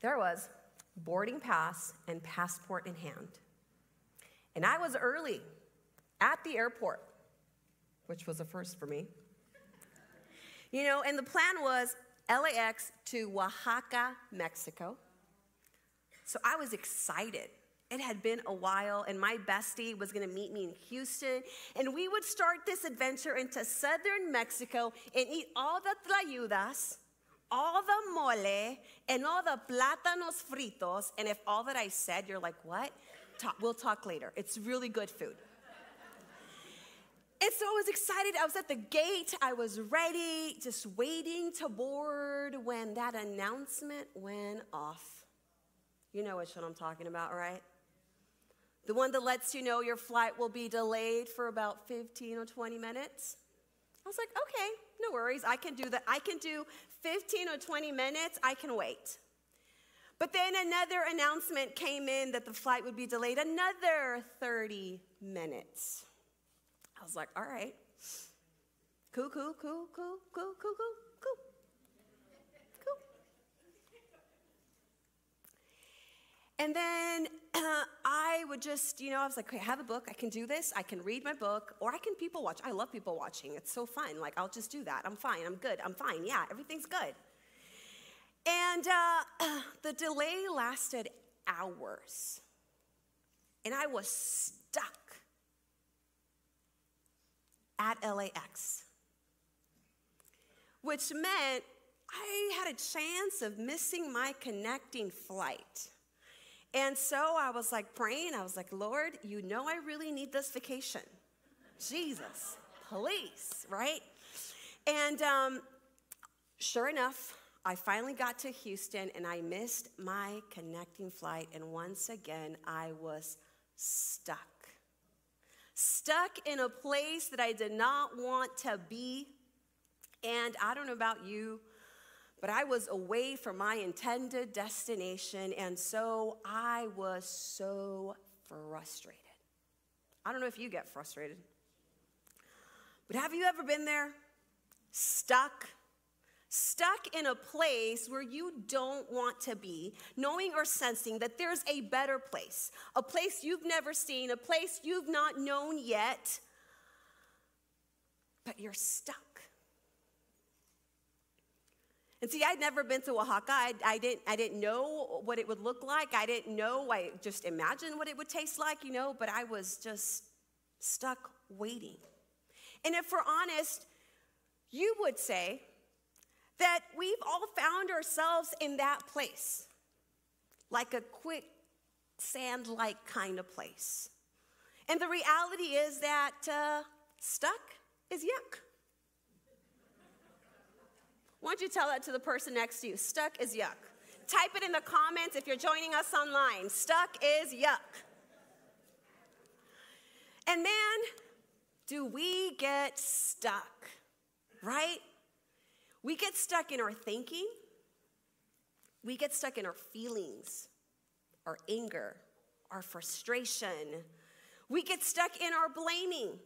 there was boarding pass and passport in hand. And I was early at the airport, which was a first for me. You know, and the plan was LAX to Oaxaca, Mexico. So I was excited. It had been a while, and my bestie was gonna meet me in Houston, and we would start this adventure into southern Mexico and eat all the tlayudas, all the mole, and all the plátanos fritos. And if all that I said, you're like, what? Talk, we'll talk later. It's really good food. And so I was excited. I was at the gate. I was ready, just waiting to board when that announcement went off. You know which one I'm talking about, right? The one that lets you know your flight will be delayed for about 15 or 20 minutes. I was like, okay, no worries. I can do that. I can do 15 or 20 minutes. I can wait. But then another announcement came in that the flight would be delayed another 30 minutes. I was like, all right. Cool, cool, cool, cool, cool, cool, cool, cool. Cool. And then uh, I would just, you know, I was like, okay, I have a book. I can do this. I can read my book, or I can people watch. I love people watching. It's so fun. Like, I'll just do that. I'm fine. I'm good. I'm fine. Yeah, everything's good. And uh, the delay lasted hours. And I was stuck at LAX, which meant I had a chance of missing my connecting flight. And so I was like praying. I was like, Lord, you know I really need this vacation. Jesus, please, right? And um, sure enough, I finally got to Houston and I missed my connecting flight. And once again, I was stuck. Stuck in a place that I did not want to be. And I don't know about you, but I was away from my intended destination, and so I was so frustrated. I don't know if you get frustrated, but have you ever been there? Stuck? Stuck in a place where you don't want to be, knowing or sensing that there's a better place, a place you've never seen, a place you've not known yet, but you're stuck. And see, I'd never been to Oaxaca. I, I, didn't, I didn't know what it would look like. I didn't know, I just imagined what it would taste like, you know, but I was just stuck waiting. And if we're honest, you would say that we've all found ourselves in that place, like a quick sand like kind of place. And the reality is that uh, stuck is yuck. Why don't you tell that to the person next to you? Stuck is yuck. Type it in the comments if you're joining us online. Stuck is yuck. And man, do we get stuck, right? We get stuck in our thinking, we get stuck in our feelings, our anger, our frustration. We get stuck in our blaming.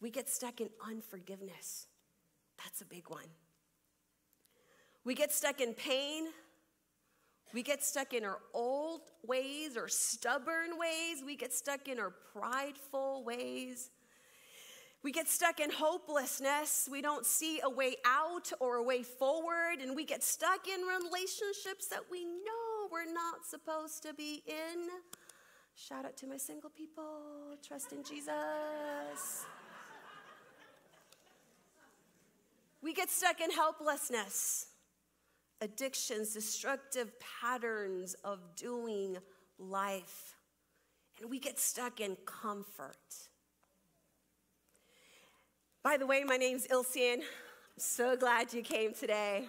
We get stuck in unforgiveness. That's a big one. We get stuck in pain. We get stuck in our old ways or stubborn ways. We get stuck in our prideful ways. We get stuck in hopelessness. We don't see a way out or a way forward. And we get stuck in relationships that we know we're not supposed to be in. Shout out to my single people. Trust in Jesus. We get stuck in helplessness addictions, destructive patterns of doing life. And we get stuck in comfort. By the way, my name's Ilsian. I'm so glad you came today.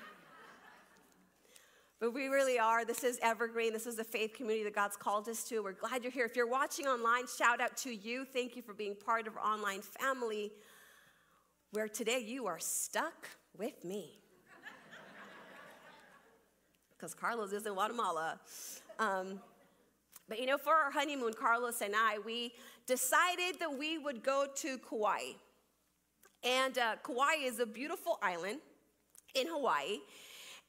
But we really are. This is Evergreen. This is the faith community that God's called us to. We're glad you're here. If you're watching online, shout out to you. Thank you for being part of our online family where today you are stuck with me because Carlos is in Guatemala. Um, but you know, for our honeymoon, Carlos and I, we decided that we would go to Kauai. And uh, Kauai is a beautiful island in Hawaii.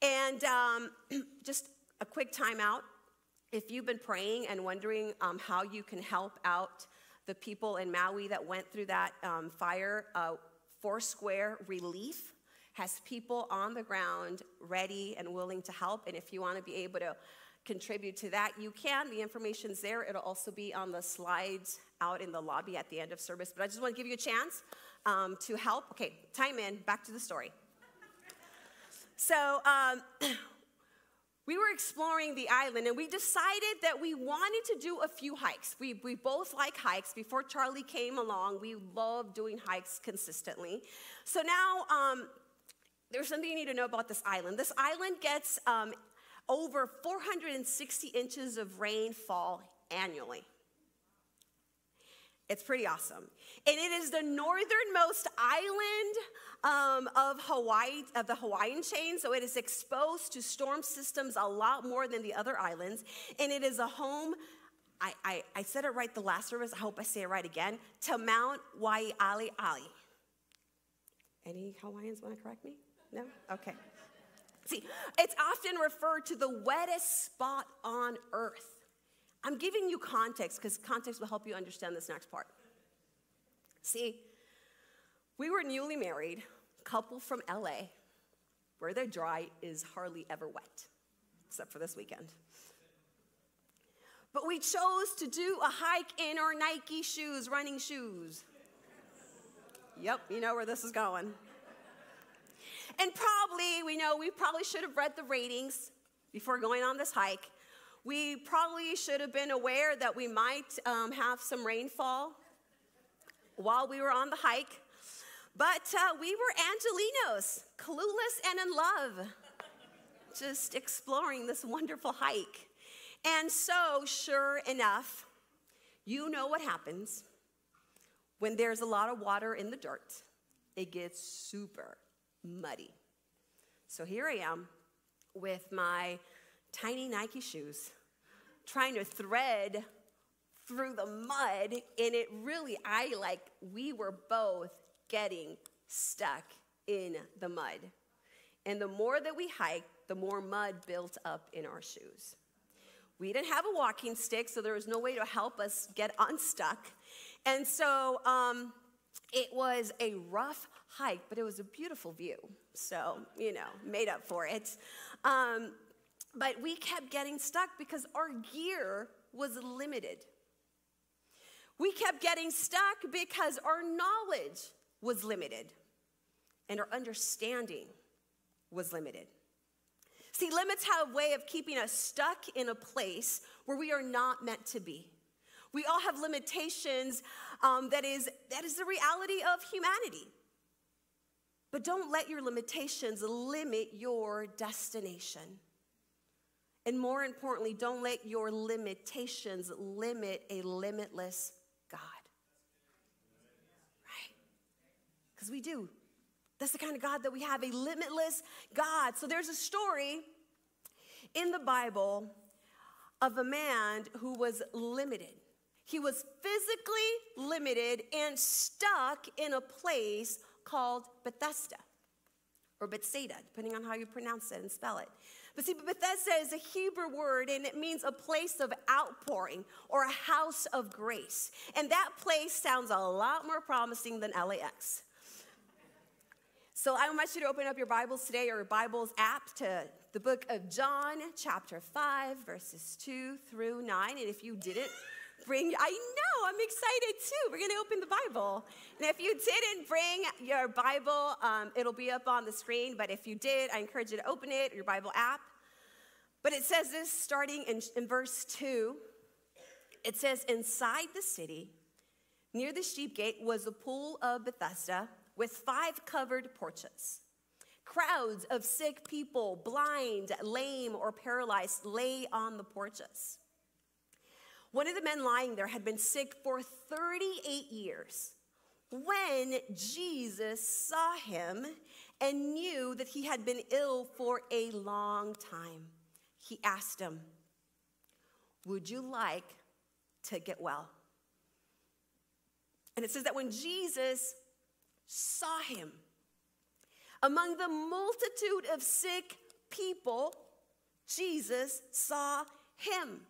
And um, just a quick timeout. If you've been praying and wondering um, how you can help out the people in Maui that went through that um, fire, uh, Foursquare Relief has people on the ground ready and willing to help. And if you want to be able to contribute to that, you can. The information's there. It'll also be on the slides out in the lobby at the end of service. But I just want to give you a chance um, to help. Okay, time in. Back to the story. So, um, we were exploring the island and we decided that we wanted to do a few hikes. We, we both like hikes. Before Charlie came along, we loved doing hikes consistently. So now um, there's something you need to know about this island. This island gets um, over 460 inches of rainfall annually. It's pretty awesome. And it is the northernmost island um, of Hawaii, of the Hawaiian chain, so it is exposed to storm systems a lot more than the other islands. And it is a home, I, I, I said it right the last service, I hope I say it right again, to Mount Waialeale. Any Hawaiians want to correct me? No? Okay. See, it's often referred to the wettest spot on earth. I'm giving you context because context will help you understand this next part. See, we were newly married, couple from LA, where the dry is hardly ever wet, except for this weekend. But we chose to do a hike in our Nike shoes, running shoes. Yep, you know where this is going. And probably, we know we probably should have read the ratings before going on this hike. We probably should have been aware that we might um, have some rainfall while we were on the hike. But uh, we were Angelenos, clueless and in love, just exploring this wonderful hike. And so, sure enough, you know what happens when there's a lot of water in the dirt. It gets super muddy. So here I am with my tiny Nike shoes trying to thread through the mud, and it really, I like, we were both getting stuck in the mud. And the more that we hiked, the more mud built up in our shoes. We didn't have a walking stick, so there was no way to help us get unstuck. And so um, it was a rough hike, but it was a beautiful view. So, you know, made up for it. Um, but we kept getting stuck because our gear was limited. We kept getting stuck because our knowledge was limited and our understanding was limited. See, limits have a way of keeping us stuck in a place where we are not meant to be. We all have limitations um, that, is, that is the reality of humanity. But don't let your limitations limit your destination. And more importantly, don't let your limitations limit a limitless God. Right? Because we do. That's the kind of God that we have a limitless God. So there's a story in the Bible of a man who was limited. He was physically limited and stuck in a place called Bethesda or Bethsaida, depending on how you pronounce it and spell it. But see, Bethesda is a Hebrew word and it means a place of outpouring or a house of grace. And that place sounds a lot more promising than LAX. So I want you to open up your Bibles today or Bibles app to the book of John, chapter 5, verses 2 through 9. And if you didn't, bring, I know, I'm excited too. We're going to open the Bible. And if you didn't bring your Bible, um, it'll be up on the screen. But if you did, I encourage you to open it, your Bible app. But it says this starting in, in verse 2. It says, Inside the city, near the sheep gate, was a pool of Bethesda with five covered porches. Crowds of sick people, blind, lame, or paralyzed, lay on the porches. One of the men lying there had been sick for 38 years. When Jesus saw him and knew that he had been ill for a long time, he asked him, Would you like to get well? And it says that when Jesus saw him, among the multitude of sick people, Jesus saw him.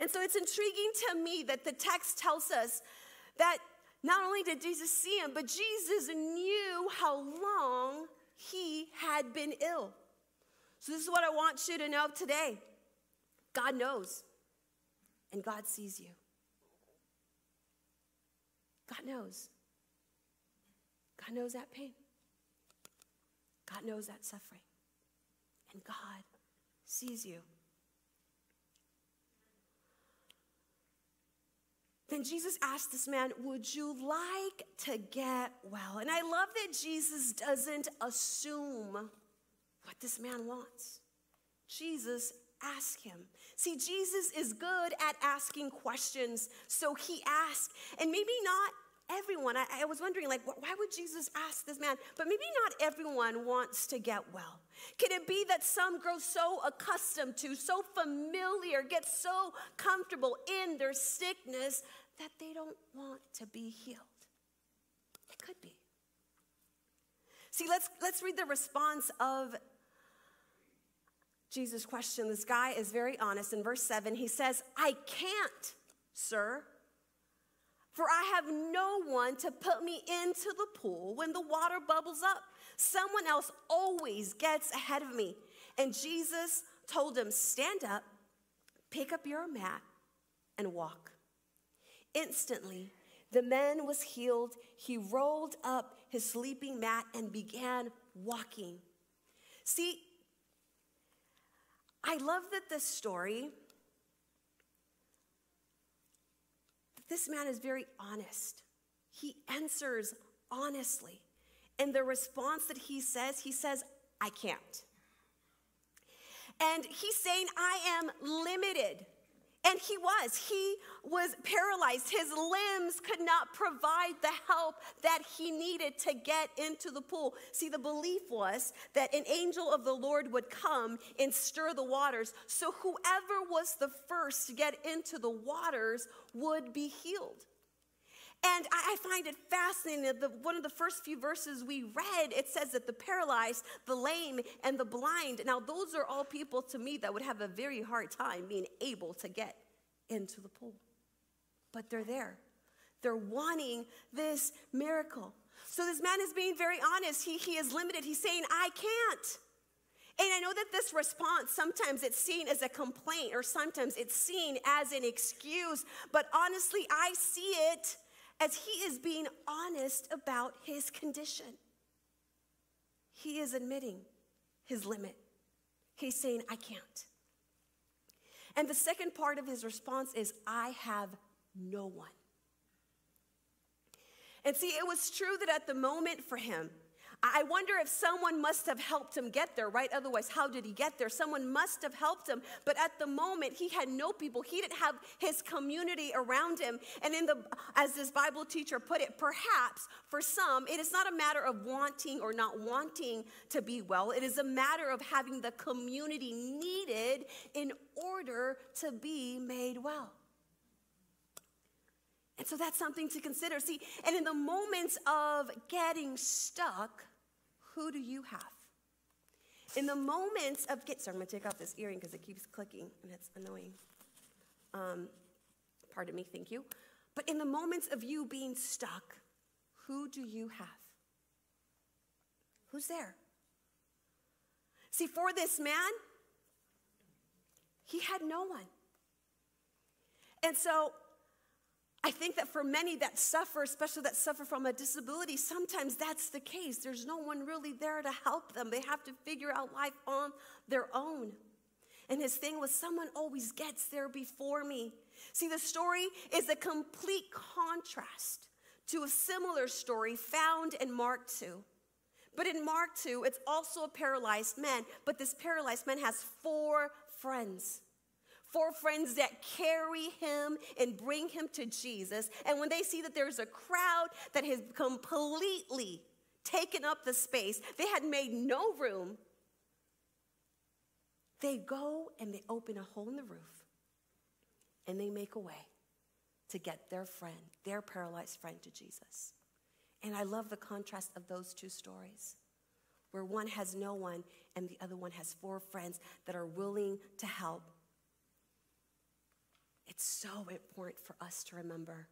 And so it's intriguing to me that the text tells us that not only did Jesus see him, but Jesus knew how long he had been ill. So, this is what I want you to know today God knows, and God sees you. God knows. God knows that pain. God knows that suffering. And God sees you. Then Jesus asked this man, Would you like to get well? And I love that Jesus doesn't assume what this man wants. Jesus asked him. See, Jesus is good at asking questions, so he asked. And maybe not everyone, I, I, was wondering, like, why would Jesus ask this man? But maybe not everyone wants to get well. Could it be that some grow so accustomed to, so familiar, get so comfortable in their sickness that they don't want to be healed? It could be. See, let's, let's read the response of Jesus' question. This guy is very honest. In verse 7, he says, I can't, sir for I have no one to put me into the pool when the water bubbles up. Someone else always gets ahead of me. And Jesus told him, Stand up, pick up your mat, and walk. Instantly, the man was healed. He rolled up his sleeping mat and began walking. See, I love that this story this man is very honest. He answers honestly. And the response that he says, he says, I can't. And he's saying, I am limited. And he was. He was paralyzed. His limbs could not provide the help that he needed to get into the pool. See, the belief was that an angel of the Lord would come and stir the waters. So whoever was the first to get into the waters would be healed. And I find it fascinating that one of the first few verses we read, it says that the paralyzed, the lame, and the blind. Now, those are all people to me that would have a very hard time being able to get into the pool. But they're there. They're wanting this miracle. So this man is being very honest. He, he is limited. He's saying, I can't. And I know that this response, sometimes it's seen as a complaint or sometimes it's seen as an excuse, but honestly, I see it as he is being honest about his condition. He is admitting his limit. He's saying, I can't. And the second part of his response is, I have no one. And see, it was true that at the moment for him, I wonder if someone must have helped him get there, right? Otherwise, how did he get there? Someone must have helped him. But at the moment, he had no people. He didn't have his community around him. And in the, as this Bible teacher put it, perhaps for some, it is not a matter of wanting or not wanting to be well. It is a matter of having the community needed in order to be made well. And so that's something to consider. See, and in the moments of getting stuck, who do you have? In the moments of get, sorry, I'm gonna take off this earring because it keeps clicking and it's annoying. Um, pardon me, thank you. But in the moments of you being stuck, who do you have? Who's there? See, for this man, he had no one. And so I think that for many that suffer, especially that suffer from a disability, sometimes that's the case. There's no one really there to help them. They have to figure out life on their own. And his thing was, someone always gets there before me. See, the story is a complete contrast to a similar story found in Mark 2. But in Mark 2, it's also a paralyzed man, but this paralyzed man has four friends four friends that carry him and bring him to Jesus. And when they see that there's a crowd that has completely taken up the space, they had made no room, they go and they open a hole in the roof and they make a way to get their friend, their paralyzed friend, to Jesus. And I love the contrast of those two stories where one has no one and the other one has four friends that are willing to help. It's so important for us to remember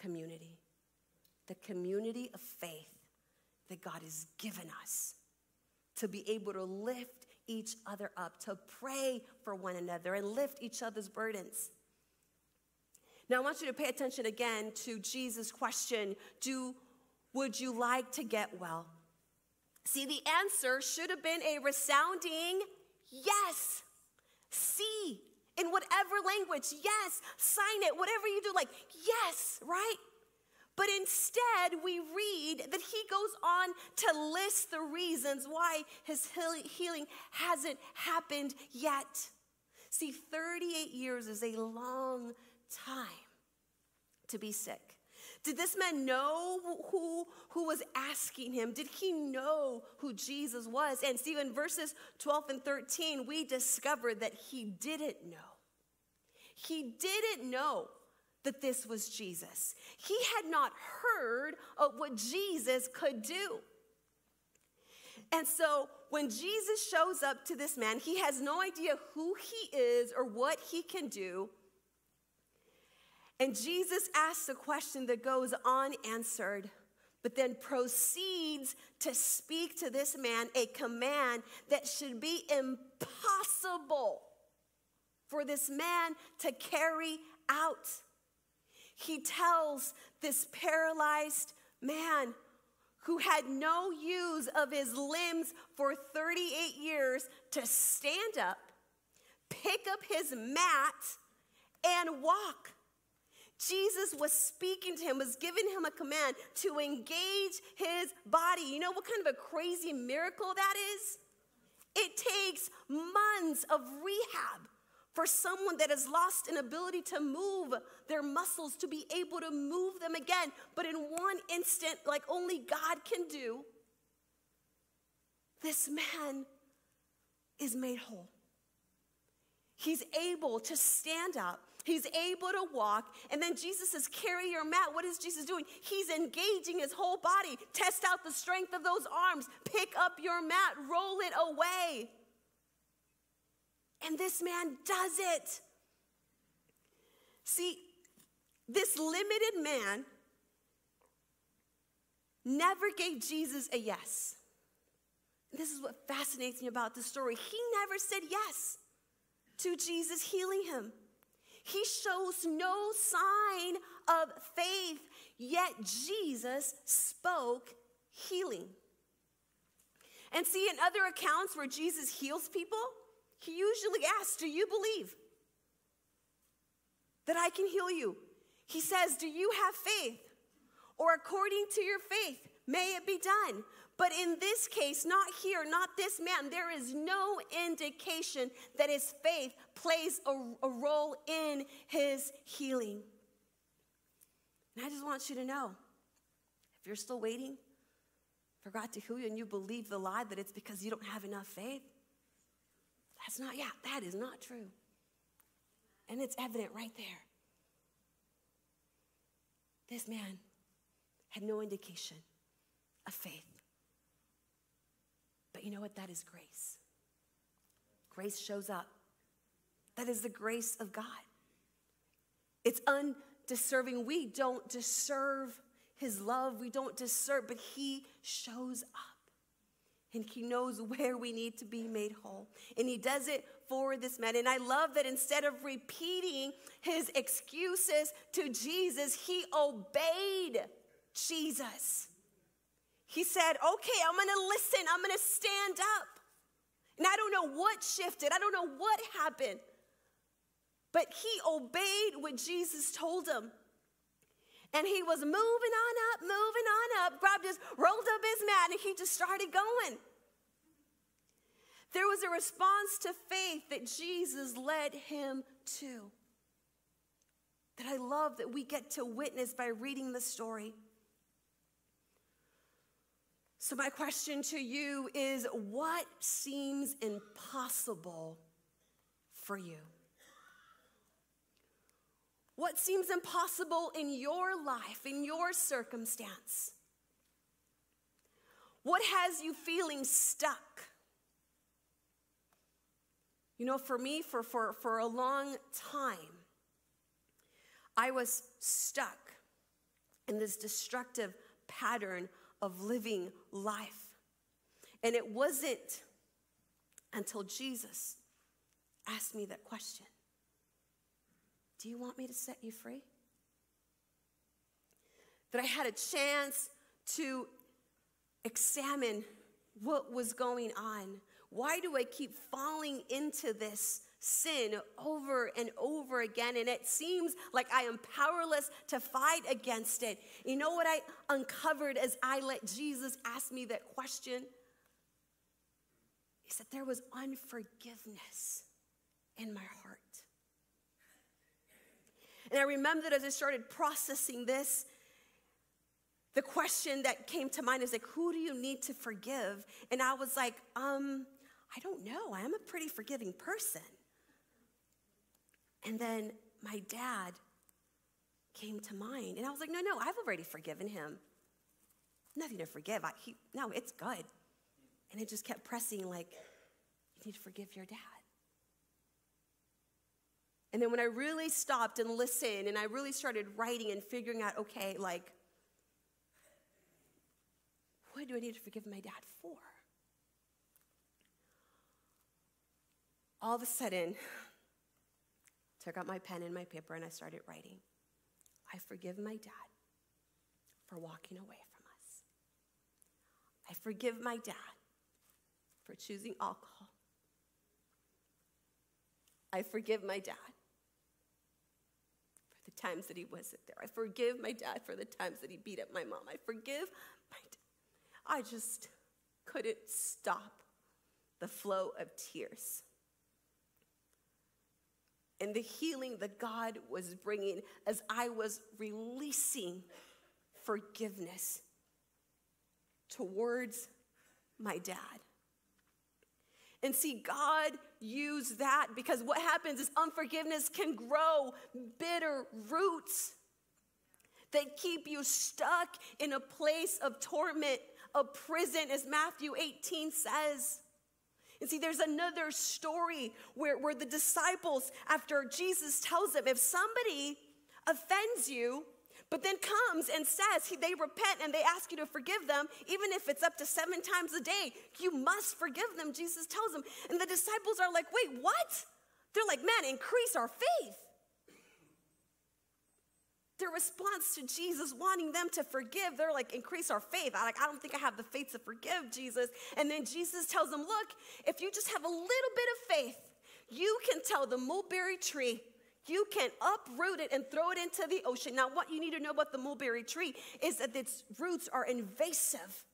community, the community of faith that God has given us to be able to lift each other up, to pray for one another and lift each other's burdens. Now, I want you to pay attention again to Jesus' question Do, Would you like to get well? See, the answer should have been a resounding yes. Whatever language, yes, sign it, whatever you do, like, yes, right? But instead, we read that he goes on to list the reasons why his healing hasn't happened yet. See, 38 years is a long time to be sick. Did this man know who, who was asking him? Did he know who Jesus was? And see, in verses 12 and 13, we discover that he didn't know. He didn't know that this was Jesus. He had not heard of what Jesus could do. And so when Jesus shows up to this man, he has no idea who he is or what he can do. And Jesus asks a question that goes unanswered, but then proceeds to speak to this man a command that should be impossible for this man to carry out. He tells this paralyzed man who had no use of his limbs for 38 years to stand up, pick up his mat, and walk. Jesus was speaking to him, was giving him a command to engage his body. You know what kind of a crazy miracle that is? It takes months of rehab for someone that has lost an ability to move their muscles to be able to move them again. But in one instant, like only God can do, this man is made whole. He's able to stand up. He's able to walk. And then Jesus says, Carry your mat. What is Jesus doing? He's engaging his whole body. Test out the strength of those arms. Pick up your mat. Roll it away. And this man does it. See, this limited man never gave Jesus a yes. This is what fascinates me about the story. He never said yes to Jesus healing him. He shows no sign of faith, yet Jesus spoke healing. And see, in other accounts where Jesus heals people, he usually asks, Do you believe that I can heal you? He says, Do you have faith? Or according to your faith, may it be done. But in this case, not here, not this man, there is no indication that his faith plays a, a role in his healing. And I just want you to know if you're still waiting for God to heal you and you believe the lie that it's because you don't have enough faith, that's not, yeah, that is not true. And it's evident right there. This man had no indication of faith. But you know what? That is grace. Grace shows up. That is the grace of God. It's undeserving. We don't deserve his love. We don't deserve, but he shows up and he knows where we need to be made whole. And he does it for this man. And I love that instead of repeating his excuses to Jesus, he obeyed Jesus. He said, Okay, I'm gonna listen, I'm gonna stand up. And I don't know what shifted, I don't know what happened, but he obeyed what Jesus told him. And he was moving on up, moving on up, grabbed his, rolled up his mat, and he just started going. There was a response to faith that Jesus led him to. That I love that we get to witness by reading the story. So, my question to you is what seems impossible for you? What seems impossible in your life, in your circumstance? What has you feeling stuck? You know, for me, for, for, for a long time, I was stuck in this destructive pattern of living life. And it wasn't until Jesus asked me that question Do you want me to set you free? That I had a chance to examine what was going on. Why do I keep falling into this sin over and over again? And it seems like I am powerless to fight against it. You know what I uncovered as I let Jesus ask me that question? Is that there was unforgiveness in my heart. And I remember that as I started processing this, the question that came to mind is like, who do you need to forgive? And I was like, um, I don't know. I am a pretty forgiving person. And then my dad came to mind. And I was like, no, no, I've already forgiven him. Nothing to forgive. I, he, no, it's good. And it just kept pressing, like, you need to forgive your dad. And then when I really stopped and listened and I really started writing and figuring out, okay, like, what do I need to forgive my dad for? All of a sudden, took out my pen and my paper and I started writing. I forgive my dad for walking away from us. I forgive my dad for choosing alcohol. I forgive my dad times that he wasn't there. I forgive my dad for the times that he beat up my mom. I forgive my dad. I just couldn't stop the flow of tears. And the healing that God was bringing as I was releasing forgiveness towards my dad. And see, God used that because what happens is unforgiveness can grow bitter roots that keep you stuck in a place of torment a prison, as Matthew 18 says. And see, there's another story where, where the disciples, after Jesus tells them, if somebody offends you, but then comes and says he, they repent and they ask you to forgive them, even if it's up to seven times a day, you must forgive them, Jesus tells them. And the disciples are like, wait, what? They're like, man, increase our faith. Their response to Jesus wanting them to forgive, they're like, increase our faith. I like, I don't think I have the faith to forgive Jesus. And then Jesus tells them, look, if you just have a little bit of faith, you can tell the mulberry tree, you can uproot it and throw it into the ocean. Now, what you need to know about the mulberry tree is that its roots are invasive.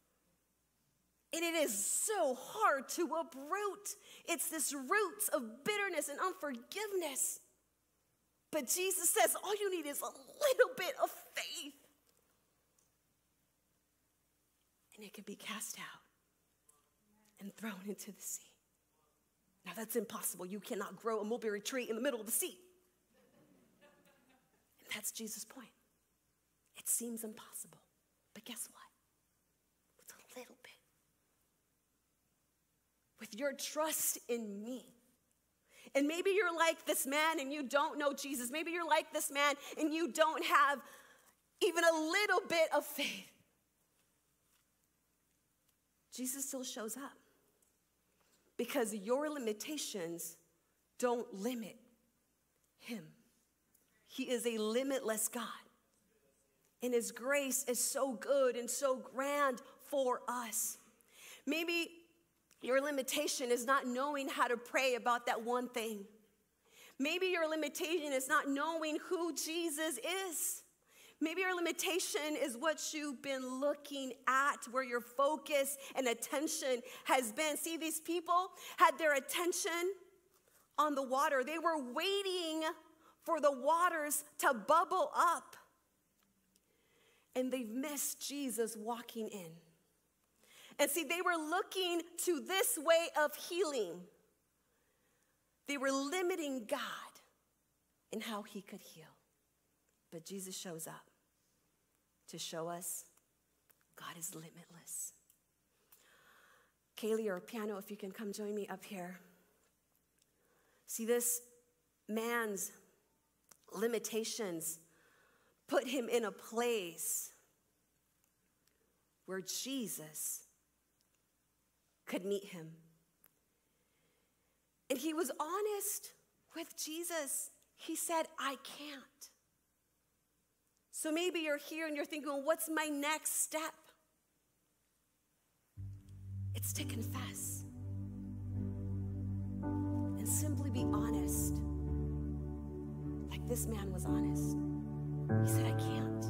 And it is so hard to uproot. It's this roots of bitterness and unforgiveness. But Jesus says all you need is a little bit of faith. And it can be cast out and thrown into the sea. Now that's impossible. You cannot grow a mulberry tree in the middle of the sea. That's Jesus' point. It seems impossible. But guess what? With a little bit. With your trust in me and maybe you're like this man and you don't know Jesus. Maybe you're like this man and you don't have even a little bit of faith. Jesus still shows up because your limitations don't limit him. He is a limitless God. And his grace is so good and so grand for us. Maybe your limitation is not knowing how to pray about that one thing. Maybe your limitation is not knowing who Jesus is. Maybe your limitation is what you've been looking at, where your focus and attention has been. See, these people had their attention on the water, they were waiting for the waters to bubble up. And they've missed Jesus walking in. And see, they were looking to this way of healing. They were limiting God in how he could heal. But Jesus shows up to show us God is limitless. Kaylee or piano, if you can come join me up here. See, this man's limitations put him in a place where Jesus could meet him. And he was honest with Jesus. He said, I can't. So maybe you're here and you're thinking, well, what's my next step? It's to confess this man was honest. He said, I can't.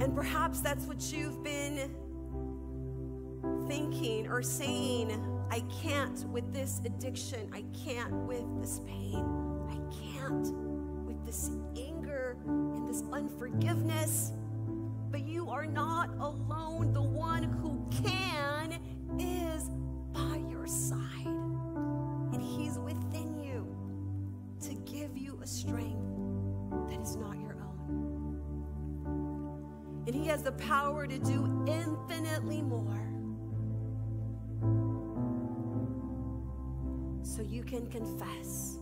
And perhaps that's what you've been thinking or saying. I can't with this addiction. I can't with this pain. I can't with this anger and this unforgiveness. But you are not alone. The one who can the power to do infinitely more. So you can confess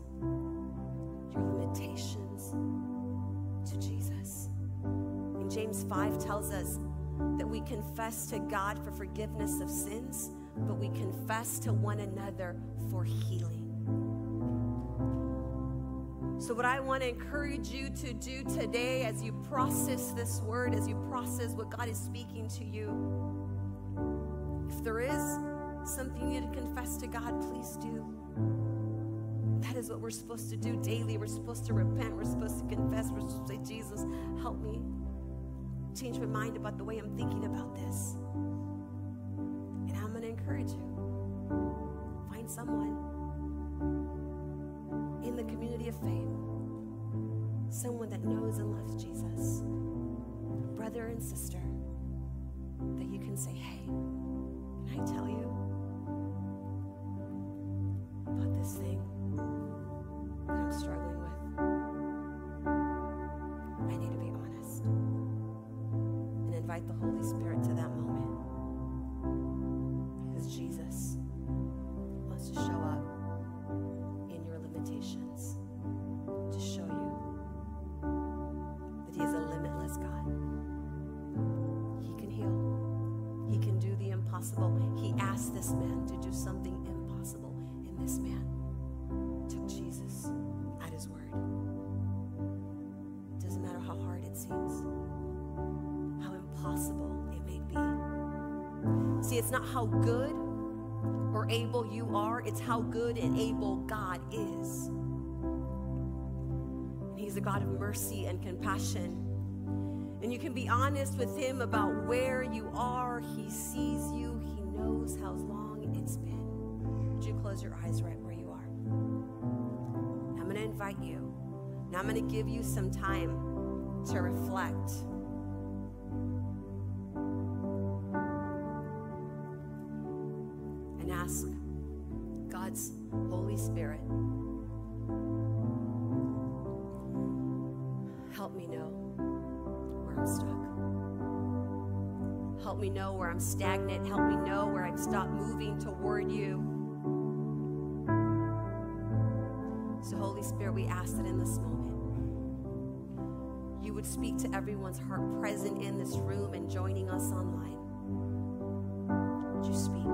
your limitations to Jesus. And James 5 tells us that we confess to God for forgiveness of sins, but we confess to one another for healing. So, what I want to encourage you to do today as you process this word, as you process what God is speaking to you, if there is something you need to confess to God, please do. That is what we're supposed to do daily. We're supposed to repent. We're supposed to confess. We're supposed to say, Jesus, help me change my mind about the way I'm thinking about this. And I'm going to encourage you find someone of faith, someone that knows and loves Jesus, a brother and sister, that you can say, hey, can I tell you about this thing impossible. He asked this man to do something impossible, and this man took Jesus at His word. Doesn't matter how hard it seems, how impossible it may be. See, it's not how good or able you are, it's how good and able God is. He's a God of mercy and compassion. And you can be honest with Him about where you are. He sees you, He knows how long it's been. Would you close your eyes right where you are? I'm going to invite you. Now I'm going to give you some time to reflect. Where I'm stagnant. Help me know where I've stopped moving toward you. So, Holy Spirit, we ask that in this moment, you would speak to everyone's heart present in this room and joining us online. Would you speak?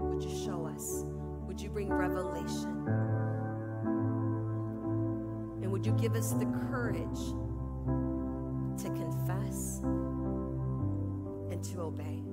Would you show us? Would you bring revelation? And would you give us the courage to confess to obey?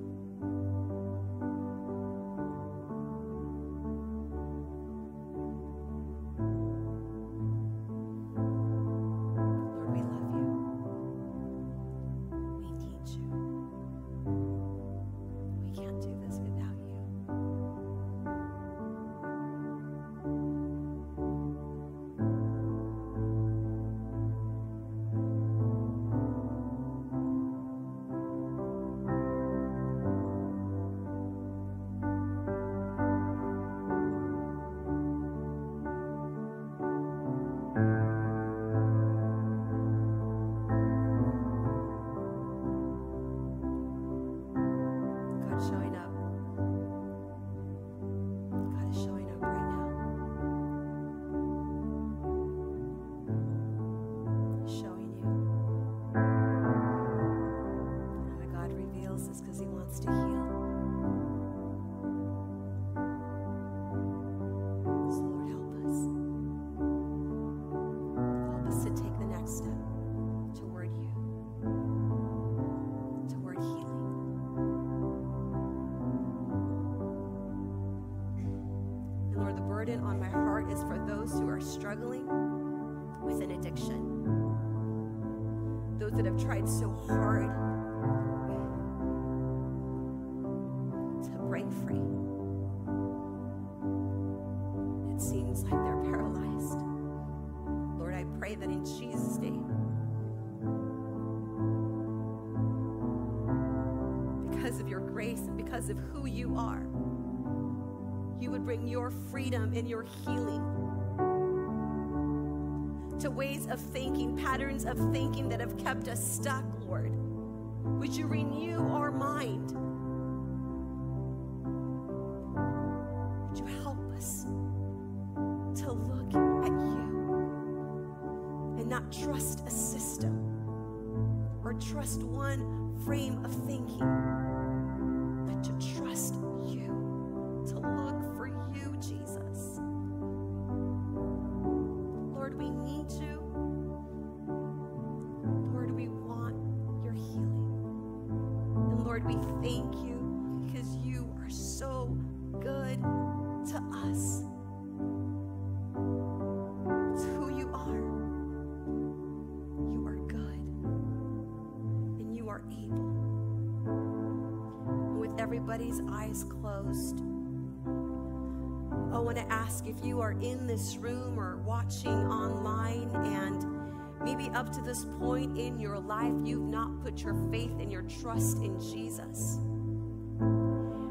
You would bring your freedom and your healing to ways of thinking, patterns of thinking that have kept us stuck, Lord. Would you renew our mind? Would you help us to look at you and not trust a system or trust one frame of thinking, maybe up to this point in your life you've not put your faith and your trust in Jesus.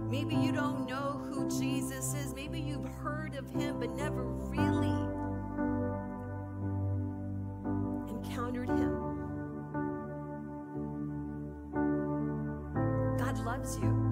Maybe you don't know who Jesus is. Maybe you've heard of him but never really encountered him. God loves you.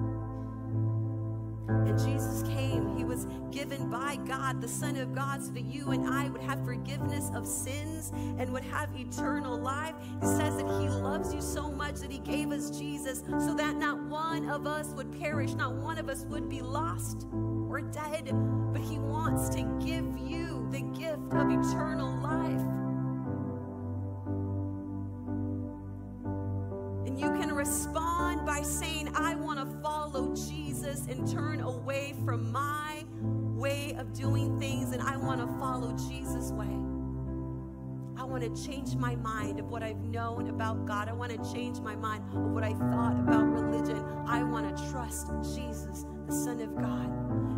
And Jesus came, he was given by God, the Son of God, so that you and I have forgiveness of sins and would have eternal life. He says that he loves you so much that he gave us Jesus so that not one of us would perish, not one of us would be lost or dead, but he wants to give you the gift of eternal life. Respond by saying, I want to follow Jesus and turn away from my way of doing things, and I want to follow Jesus' way. I want to change my mind of what I've known about God. I want to change my mind of what I thought about religion. I want to trust Jesus, the Son of God.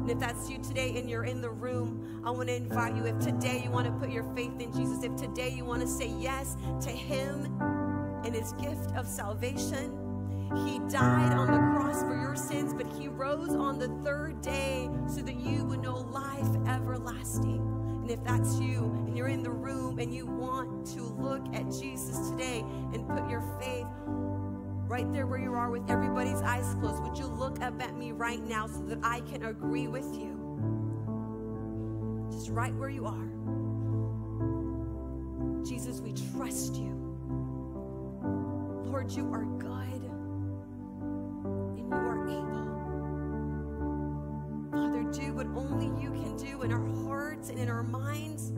And if that's you today and you're in the room, I want to invite you. If today you want to put your faith in Jesus, if today you want to say yes to Him and His gift of salvation, He died on the cross for your sins, but He rose on the third day so that you would know life everlasting. And if that's you and you're in the room and you want to look at Jesus today and put your faith right there where you are with everybody's eyes closed, would you look up at me right now so that I can agree with you? Just right where you are. Jesus, we trust you. Lord, you are good and you are able. Father, do what only you can do in our hearts and in our minds.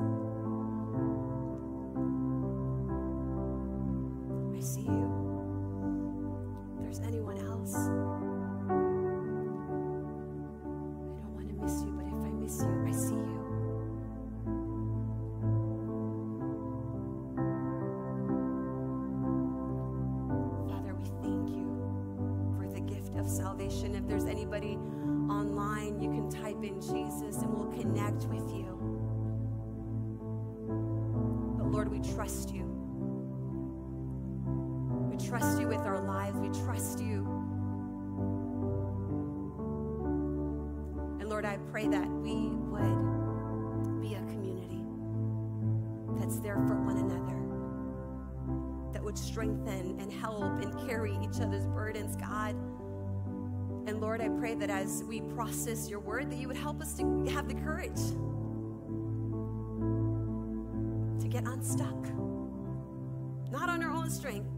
Salvation. If there's anybody online, you can type in Jesus and we'll connect with you. But Lord, we trust you. That as we process your word, that you would help us to have the courage to get unstuck. Not on our own strength,